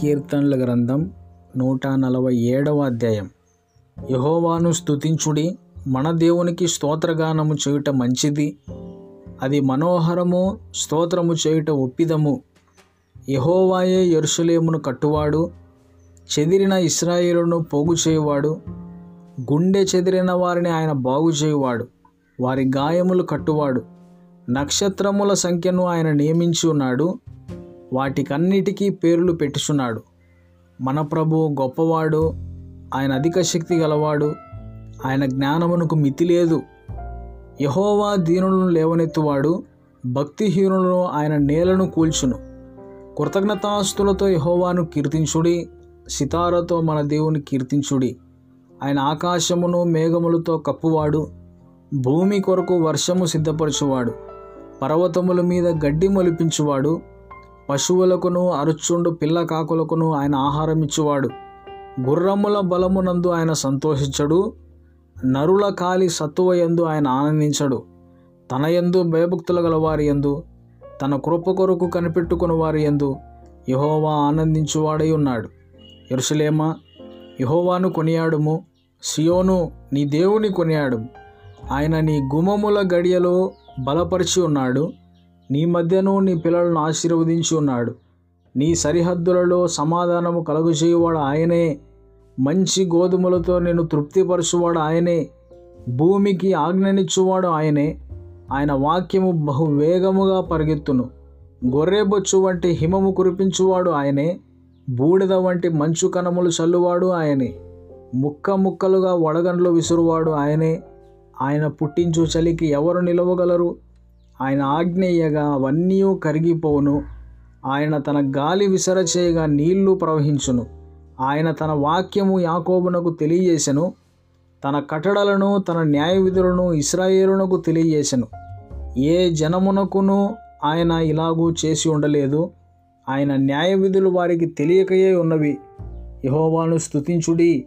కీర్తనల గ్రంథం నూట నలభై ఏడవ అధ్యాయం. యహోవాను స్తుతించుడి మన దేవునికి స్తోత్రగానము చేయుట మంచిది అది మనోహరము స్తోత్రము చేయుట ఒప్పిదము. యహోవాయే ఎరుసలేమును కట్టువాడు చెదిరిన ఇస్రాయేలును పోగు చేయువాడు గుండె చెదిరిన వారిని ఆయన బాగు చేయువాడు వారి గాయములు కట్టువాడు నక్షత్రముల సంఖ్యను ఆయన నియమించి ఉన్నాడు వాటికన్నిటికీ పేర్లు పెట్టుచున్నాడు. మన ప్రభు గొప్పవాడు ఆయన అధిక శక్తి గలవాడు ఆయన జ్ఞానమునకు మితి లేదు. యహోవా దీనులను లేవనెత్తువాడు భక్తిహీనులను ఆయన నేలను కూల్చును. కృతజ్ఞతాస్తులతో యహోవాను కీర్తించుడి సితారతో మన దేవుని కీర్తించుడి. ఆయన ఆకాశమును మేఘములతో కప్పువాడు భూమి కొరకు వర్షము సిద్ధపరచువాడు. పర్వతముల మీద గడ్డి మొలిపించువాడు పశువులకును అరుచుండు పిల్ల కాకులకును ఆయన ఆహారం ఇచ్చువాడు. గుర్రముల బలమునందు ఆయన సంతోషించడు. నరుల కాలి సత్తువ యందు ఆయన ఆనందించడు. తన యందు భయభక్తులు గల వారి యందు తన కృప కొరకు కనిపెట్టుకుని వారి యందు యహోవా ఆనందించువాడై ఉన్నాడు. ఎరుసలేమా యహోవాను కొనియాడుము సియోను నీ దేవుని కొనియాడుము. ఆయన నీ గుమముల గడియలో బలపరిచి ఉన్నాడు. నీ మధ్యను నీ పిల్లలను ఆశీర్వదించి ఉన్నాడు నీ సరిహద్దులలో సమాధానము కలుగజేయువాడు ఆయనే. మంచి గోధుమలతో నేను తృప్తిపరచువాడు ఆయనే. భూమికి ఆజ్ఞనిచ్చువాడు ఆయనే. ఆయన వాక్యము బహు వేగముగా పరిగెత్తును గొర్రెబొచ్చు వంటి హిమము కురిపించువాడు ఆయనే. బూడిద వంటి మంచు కణములు చల్లువాడు ఆయనే. ముక్క ముక్కలుగా వడగండ్లు విసురువాడు ఆయనే. ఆయన పుట్టించు చలికి ఎవరు నిలవగలరు? ఆయన ఆజ్ఞేయగా అవన్నీ కరిగిపోవును. ఆయన తన గాలి విసరచేయగా నీళ్ళు ప్రవహించును. ఆయన తన వాక్యము యాకోబునకు తెలియజేశను తన కట్టడలను తన న్యాయవిధులను ఇస్రాయేలునకు తెలియజేశను ఏ జనమునకును ఆయన ఇలాగూ చేసి ఉండలేదు. ఆయన న్యాయవిధులు వారికి తెలియకయే ఉన్నవి. యహోవాను స్తుతించుడి.